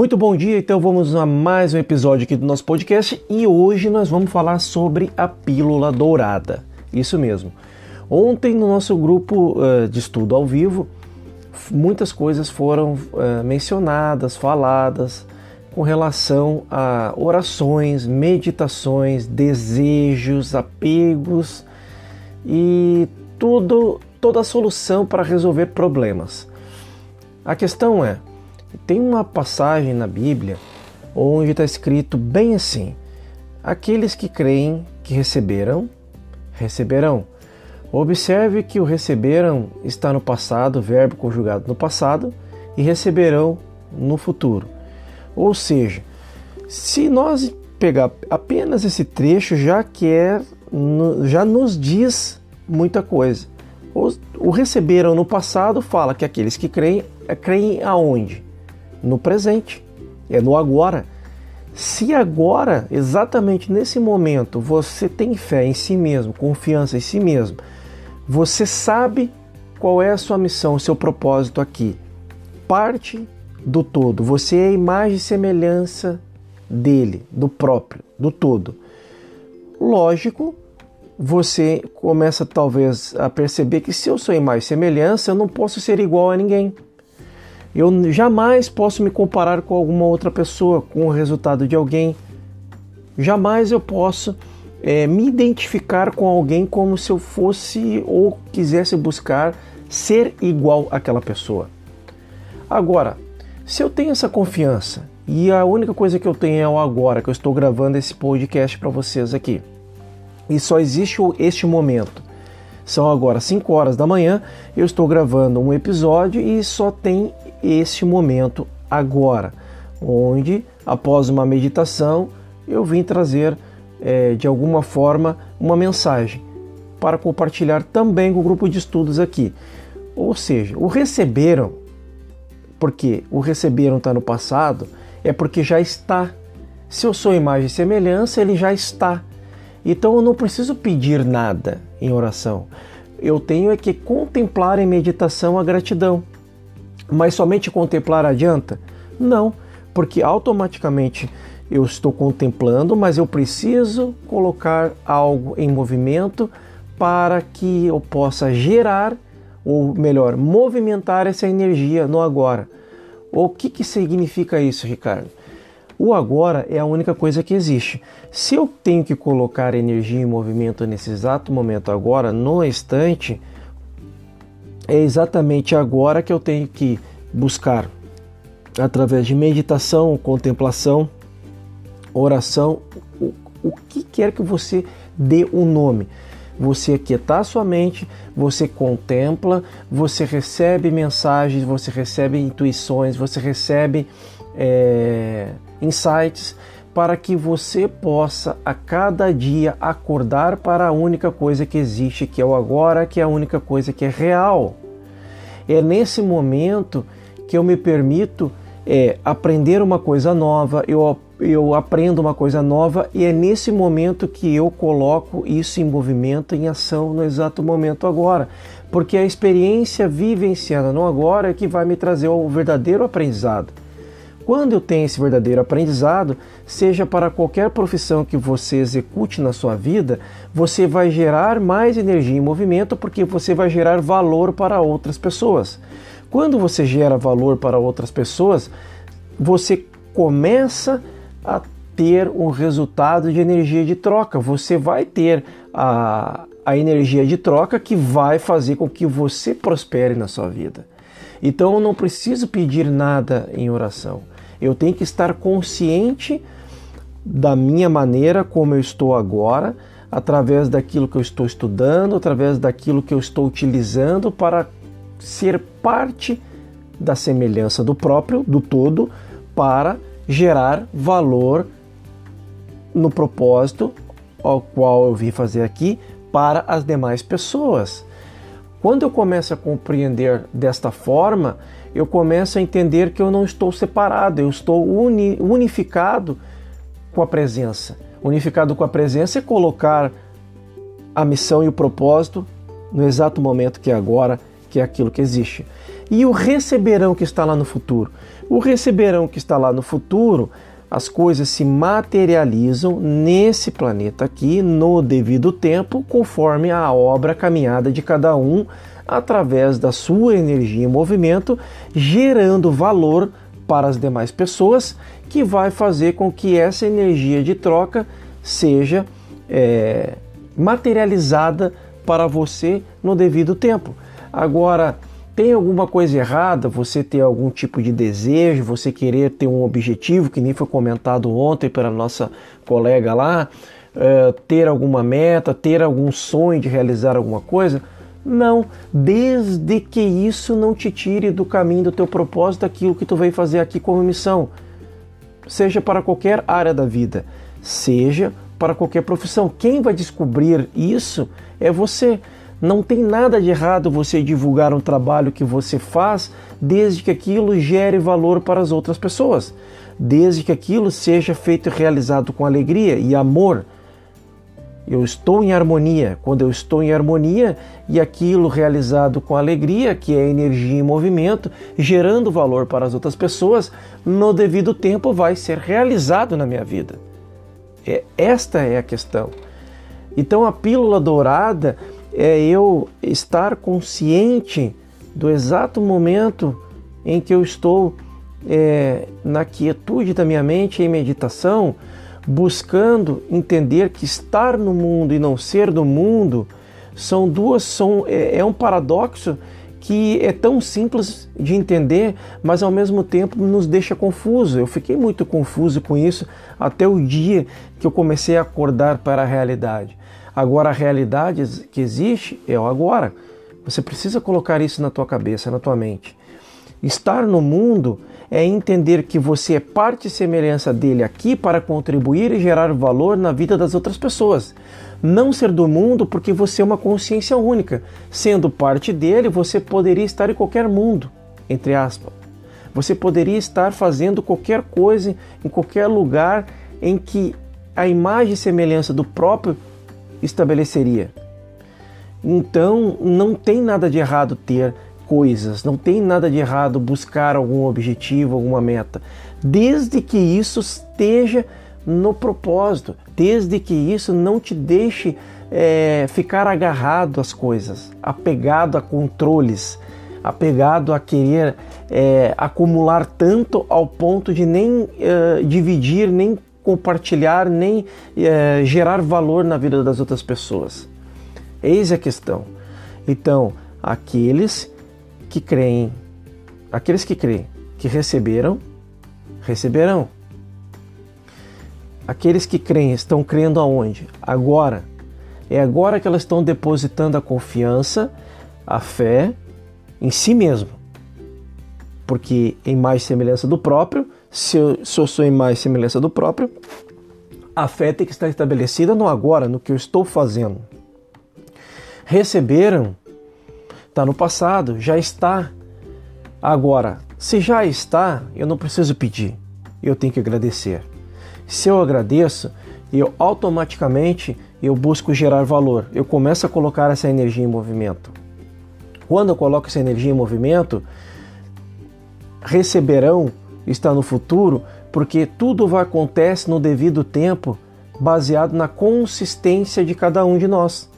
Muito bom dia, então vamos a mais um episódio aqui do nosso podcast e hoje nós vamos falar sobre a pílula dourada. Isso mesmo. Ontem no nosso grupo uh, de estudo ao vivo, muitas coisas foram uh, mencionadas, faladas com relação a orações, meditações, desejos, apegos e tudo, toda a solução para resolver problemas. A questão é, tem uma passagem na Bíblia onde está escrito bem assim: aqueles que creem que receberam, receberão. Observe que o receberam está no passado, verbo conjugado no passado, e receberão no futuro. Ou seja, se nós pegar apenas esse trecho, já quer, já nos diz muita coisa. O receberam no passado fala que aqueles que creem, creem aonde? No presente, é no agora. Se agora, exatamente nesse momento, você tem fé em si mesmo, confiança em si mesmo, você sabe qual é a sua missão, o seu propósito aqui. Parte do todo. Você é a imagem e semelhança dele, do próprio, do todo. Lógico, você começa talvez a perceber que se eu sou imagem e semelhança, eu não posso ser igual a ninguém. Eu jamais posso me comparar com alguma outra pessoa, com o resultado de alguém. Jamais eu posso é, me identificar com alguém como se eu fosse ou quisesse buscar ser igual àquela pessoa. Agora, se eu tenho essa confiança e a única coisa que eu tenho é o agora, que eu estou gravando esse podcast para vocês aqui, e só existe este momento. São agora 5 horas da manhã, eu estou gravando um episódio e só tem este momento agora, onde após uma meditação eu vim trazer é, de alguma forma uma mensagem para compartilhar também com o grupo de estudos aqui. Ou seja, o receberam, porque o receberam está no passado, é porque já está. Se eu sou imagem e semelhança, ele já está. Então eu não preciso pedir nada em oração. Eu tenho é que contemplar em meditação a gratidão. Mas somente contemplar adianta? Não, porque automaticamente eu estou contemplando, mas eu preciso colocar algo em movimento para que eu possa gerar, ou melhor, movimentar essa energia no agora. O que, que significa isso, Ricardo? O agora é a única coisa que existe. Se eu tenho que colocar energia em movimento nesse exato momento agora, no instante, é exatamente agora que eu tenho que buscar, através de meditação, contemplação, oração, o, o que quer que você dê o um nome. Você aquietar sua mente, você contempla, você recebe mensagens, você recebe intuições, você recebe é, insights para que você possa a cada dia acordar para a única coisa que existe, que é o agora, que é a única coisa que é real. É nesse momento que eu me permito é, aprender uma coisa nova, eu, eu aprendo uma coisa nova e é nesse momento que eu coloco isso em movimento, em ação no exato momento agora. Porque a experiência vivenciada no agora é que vai me trazer o verdadeiro aprendizado. Quando eu tenho esse verdadeiro aprendizado, seja para qualquer profissão que você execute na sua vida, você vai gerar mais energia em movimento porque você vai gerar valor para outras pessoas. Quando você gera valor para outras pessoas, você começa a ter um resultado de energia de troca. Você vai ter a, a energia de troca que vai fazer com que você prospere na sua vida. Então eu não preciso pedir nada em oração. Eu tenho que estar consciente da minha maneira como eu estou agora, através daquilo que eu estou estudando, através daquilo que eu estou utilizando para ser parte da semelhança do próprio, do todo, para gerar valor no propósito ao qual eu vim fazer aqui para as demais pessoas. Quando eu começo a compreender desta forma, eu começo a entender que eu não estou separado, eu estou uni, unificado com a presença. Unificado com a presença é colocar a missão e o propósito no exato momento que é agora, que é aquilo que existe. E o receberão que está lá no futuro. O receberão que está lá no futuro, as coisas se materializam nesse planeta aqui, no devido tempo, conforme a obra caminhada de cada um, através da sua energia em movimento, gerando valor para as demais pessoas, que vai fazer com que essa energia de troca seja é, materializada para você no devido tempo. Agora, tem alguma coisa errada você ter algum tipo de desejo, você querer ter um objetivo, que nem foi comentado ontem pela nossa colega lá, uh, ter alguma meta, ter algum sonho de realizar alguma coisa? Não, desde que isso não te tire do caminho do teu propósito, daquilo que tu veio fazer aqui como missão. Seja para qualquer área da vida, seja para qualquer profissão. Quem vai descobrir isso é você. Não tem nada de errado você divulgar um trabalho que você faz, desde que aquilo gere valor para as outras pessoas, desde que aquilo seja feito e realizado com alegria e amor. Eu estou em harmonia. Quando eu estou em harmonia e aquilo realizado com alegria, que é energia em movimento, gerando valor para as outras pessoas, no devido tempo vai ser realizado na minha vida. É, esta é a questão. Então a pílula dourada é eu estar consciente do exato momento em que eu estou é, na quietude da minha mente em meditação, buscando entender que estar no mundo e não ser do mundo são duas são é, é um paradoxo que é tão simples de entender, mas ao mesmo tempo nos deixa confuso. Eu fiquei muito confuso com isso até o dia que eu comecei a acordar para a realidade. Agora a realidade que existe é o agora. Você precisa colocar isso na tua cabeça, na tua mente. Estar no mundo é entender que você é parte e semelhança dele aqui para contribuir e gerar valor na vida das outras pessoas. Não ser do mundo porque você é uma consciência única. Sendo parte dele, você poderia estar em qualquer mundo, entre aspas. Você poderia estar fazendo qualquer coisa em qualquer lugar em que a imagem e semelhança do próprio estabeleceria. Então, não tem nada de errado ter coisas, não tem nada de errado buscar algum objetivo, alguma meta, desde que isso esteja no propósito, desde que isso não te deixe é, ficar agarrado às coisas, apegado a controles, apegado a querer é, acumular tanto ao ponto de nem é, dividir, nem compartilhar nem é, gerar valor na vida das outras pessoas. Eis a questão. Então, aqueles que creem, aqueles que creem que receberam, receberão. Aqueles que creem estão crendo aonde? Agora. É agora que elas estão depositando a confiança, a fé em si mesmo. Porque em mais semelhança do próprio, se eu, se eu sou em mais semelhança do próprio, a fé tem que estar estabelecida no agora, no que eu estou fazendo. Receberam, está no passado, já está. Agora, se já está, eu não preciso pedir, eu tenho que agradecer. Se eu agradeço, eu automaticamente eu busco gerar valor. Eu começo a colocar essa energia em movimento. Quando eu coloco essa energia em movimento, receberão está no futuro, porque tudo vai acontece no devido tempo, baseado na consistência de cada um de nós,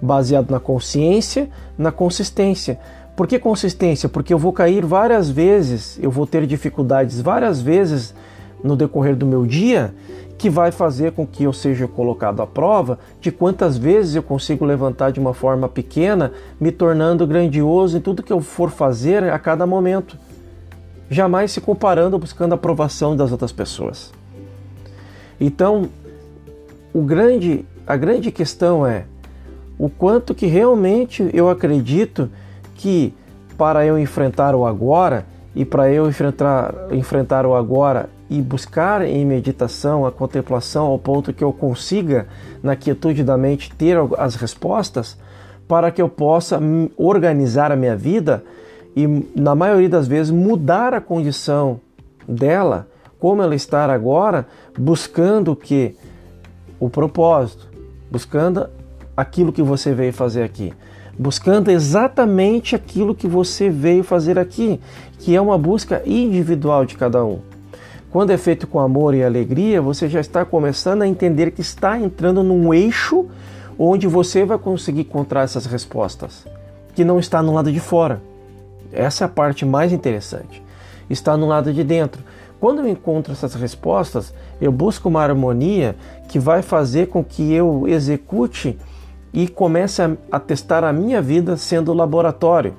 baseado na consciência, na consistência. Por que consistência? Porque eu vou cair várias vezes, eu vou ter dificuldades várias vezes no decorrer do meu dia, que vai fazer com que eu seja colocado à prova de quantas vezes eu consigo levantar de uma forma pequena, me tornando grandioso em tudo que eu for fazer a cada momento jamais se comparando ou buscando a aprovação das outras pessoas. Então, o grande, a grande questão é o quanto que realmente eu acredito que para eu enfrentar o agora e para eu enfrentar, enfrentar o agora e buscar em meditação a contemplação ao ponto que eu consiga, na quietude da mente, ter as respostas, para que eu possa organizar a minha vida e, na maioria das vezes, mudar a condição dela, como ela está agora, buscando o que? O propósito, buscando aquilo que você veio fazer aqui, buscando exatamente aquilo que você veio fazer aqui, que é uma busca individual de cada um. Quando é feito com amor e alegria, você já está começando a entender que está entrando num eixo onde você vai conseguir encontrar essas respostas, que não está no lado de fora. Essa é a parte mais interessante. Está no lado de dentro. Quando eu encontro essas respostas, eu busco uma harmonia que vai fazer com que eu execute e comece a, a testar a minha vida sendo laboratório.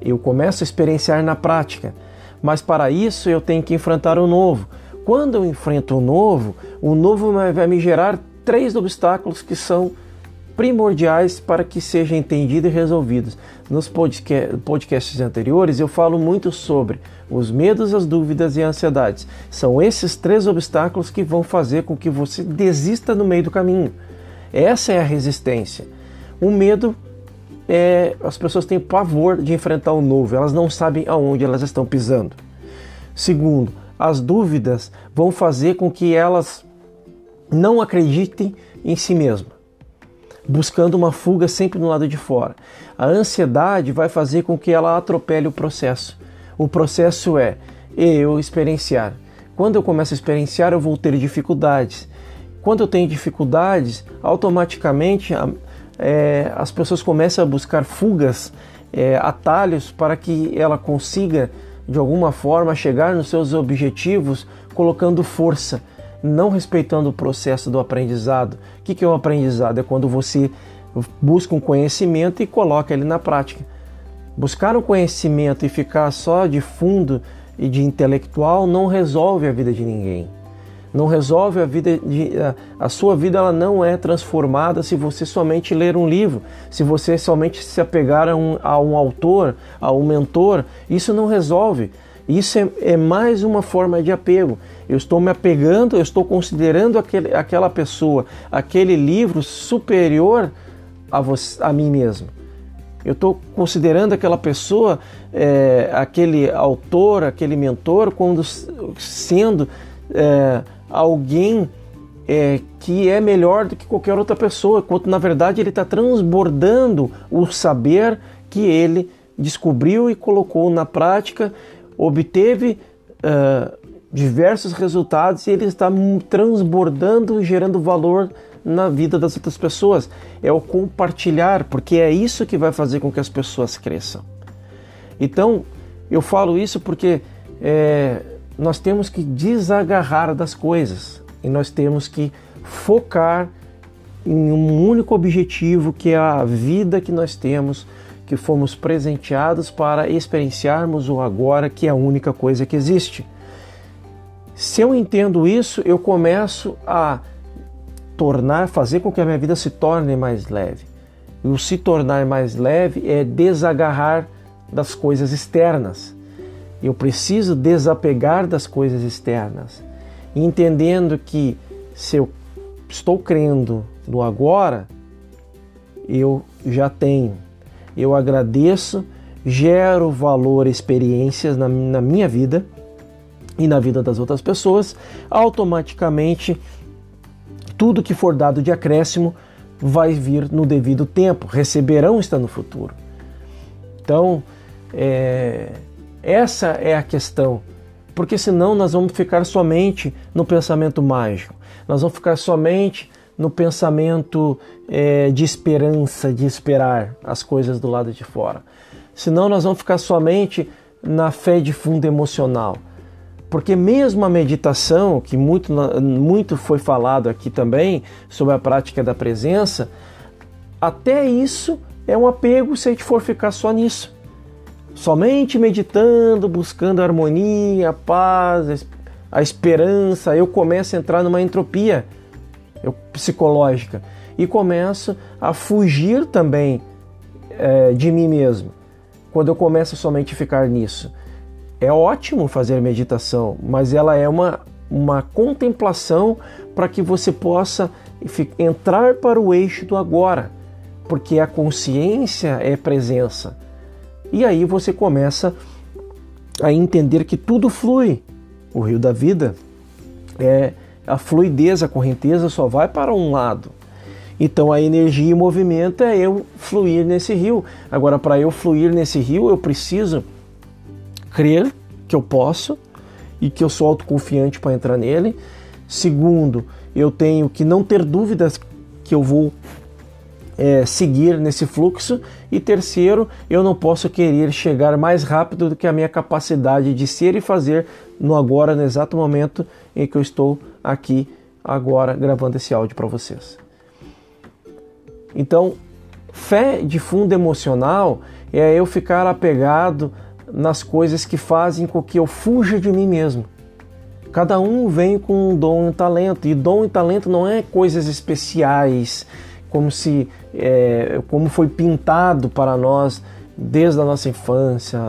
Eu começo a experienciar na prática, mas para isso eu tenho que enfrentar o novo. Quando eu enfrento o novo, o novo vai me gerar três obstáculos que são primordiais para que sejam entendidos e resolvidos. Nos podcasts anteriores eu falo muito sobre os medos, as dúvidas e ansiedades. São esses três obstáculos que vão fazer com que você desista no meio do caminho. Essa é a resistência. O medo é as pessoas têm pavor de enfrentar o novo, elas não sabem aonde elas estão pisando. Segundo, as dúvidas vão fazer com que elas não acreditem em si mesmas buscando uma fuga sempre no lado de fora. A ansiedade vai fazer com que ela atropele o processo. O processo é eu experienciar. Quando eu começo a experienciar, eu vou ter dificuldades. Quando eu tenho dificuldades, automaticamente é, as pessoas começam a buscar fugas, é, atalhos para que ela consiga de alguma forma chegar nos seus objetivos colocando força não respeitando o processo do aprendizado. O que é o aprendizado? É quando você busca um conhecimento e coloca ele na prática. Buscar um conhecimento e ficar só de fundo e de intelectual não resolve a vida de ninguém. Não resolve a vida de, a, sua vida ela não é transformada se você somente ler um livro, se você somente se apegar a um, a um autor, a um mentor, isso não resolve. Isso é, é mais uma forma de apego. Eu estou me apegando, eu estou considerando aquele, aquela pessoa, aquele livro superior a, você, a mim mesmo. Eu estou considerando aquela pessoa, é, aquele autor, aquele mentor, como sendo é, alguém é, que é melhor do que qualquer outra pessoa, quando na verdade ele está transbordando o saber que ele descobriu e colocou na prática obteve uh, diversos resultados e ele está transbordando e gerando valor na vida das outras pessoas. É o compartilhar, porque é isso que vai fazer com que as pessoas cresçam. Então, eu falo isso porque é, nós temos que desagarrar das coisas e nós temos que focar em um único objetivo que é a vida que nós temos que fomos presenteados para experienciarmos o agora, que é a única coisa que existe. Se eu entendo isso, eu começo a tornar, fazer com que a minha vida se torne mais leve. E o se tornar mais leve é desagarrar das coisas externas. Eu preciso desapegar das coisas externas, entendendo que se eu estou crendo no agora, eu já tenho eu agradeço, gero valor, experiências na, na minha vida e na vida das outras pessoas, automaticamente tudo que for dado de acréscimo vai vir no devido tempo, receberão está no futuro. Então, é, essa é a questão, porque senão nós vamos ficar somente no pensamento mágico, nós vamos ficar somente no pensamento é, de esperança, de esperar as coisas do lado de fora. Senão nós vamos ficar somente na fé de fundo emocional. Porque mesmo a meditação, que muito, muito foi falado aqui também sobre a prática da presença, até isso é um apego se a gente for ficar só nisso. Somente meditando, buscando harmonia, paz, a esperança, eu começo a entrar numa entropia psicológica e começo a fugir também é, de mim mesmo. Quando eu começo somente a ficar nisso, é ótimo fazer meditação, mas ela é uma, uma contemplação para que você possa entrar para o eixo do agora, porque a consciência é presença. E aí você começa a entender que tudo flui. O rio da vida é a fluidez, a correnteza só vai para um lado. Então a energia e movimento é eu fluir nesse rio. Agora, para eu fluir nesse rio, eu preciso crer que eu posso e que eu sou autoconfiante para entrar nele. Segundo, eu tenho que não ter dúvidas que eu vou é, seguir nesse fluxo. E terceiro, eu não posso querer chegar mais rápido do que a minha capacidade de ser e fazer no agora, no exato momento em que eu estou aqui agora gravando esse áudio para vocês. Então, fé de fundo emocional é eu ficar apegado nas coisas que fazem com que eu fuja de mim mesmo. Cada um vem com um dom e um talento, e dom e talento não é coisas especiais, como se é, como foi pintado para nós desde a nossa infância.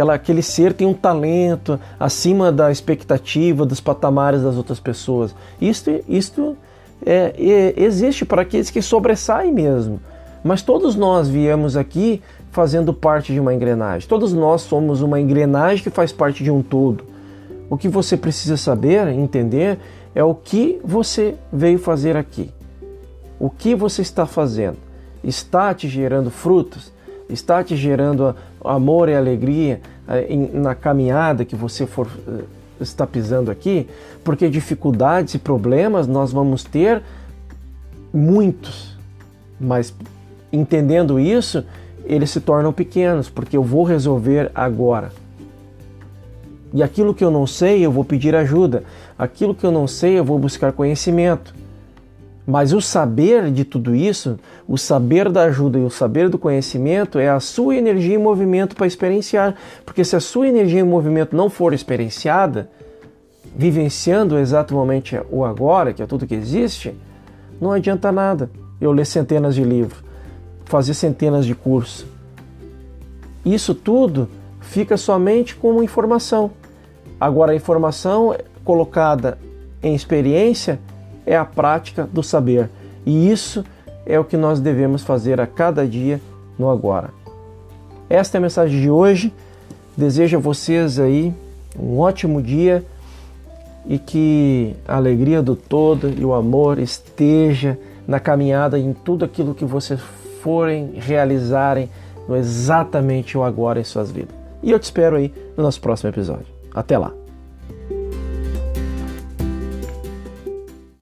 Aquela, aquele ser tem um talento acima da expectativa, dos patamares das outras pessoas. Isto, isto é, é, existe para aqueles que sobressaem mesmo. Mas todos nós viemos aqui fazendo parte de uma engrenagem. Todos nós somos uma engrenagem que faz parte de um todo. O que você precisa saber, entender, é o que você veio fazer aqui. O que você está fazendo? Está te gerando frutos? Está te gerando amor e alegria eh, na caminhada que você for eh, está pisando aqui? Porque dificuldades e problemas nós vamos ter muitos, mas entendendo isso, eles se tornam pequenos, porque eu vou resolver agora. E aquilo que eu não sei, eu vou pedir ajuda. Aquilo que eu não sei, eu vou buscar conhecimento. Mas o saber de tudo isso, o saber da ajuda e o saber do conhecimento é a sua energia em movimento para experienciar. Porque se a sua energia em movimento não for experienciada, vivenciando exatamente o agora, que é tudo que existe, não adianta nada eu ler centenas de livros, fazer centenas de cursos. Isso tudo fica somente como informação. Agora, a informação colocada em experiência é a prática do saber. E isso é o que nós devemos fazer a cada dia no agora. Esta é a mensagem de hoje. Desejo a vocês aí um ótimo dia e que a alegria do todo e o amor esteja na caminhada em tudo aquilo que vocês forem realizarem no exatamente o agora em suas vidas. E eu te espero aí no nosso próximo episódio. Até lá!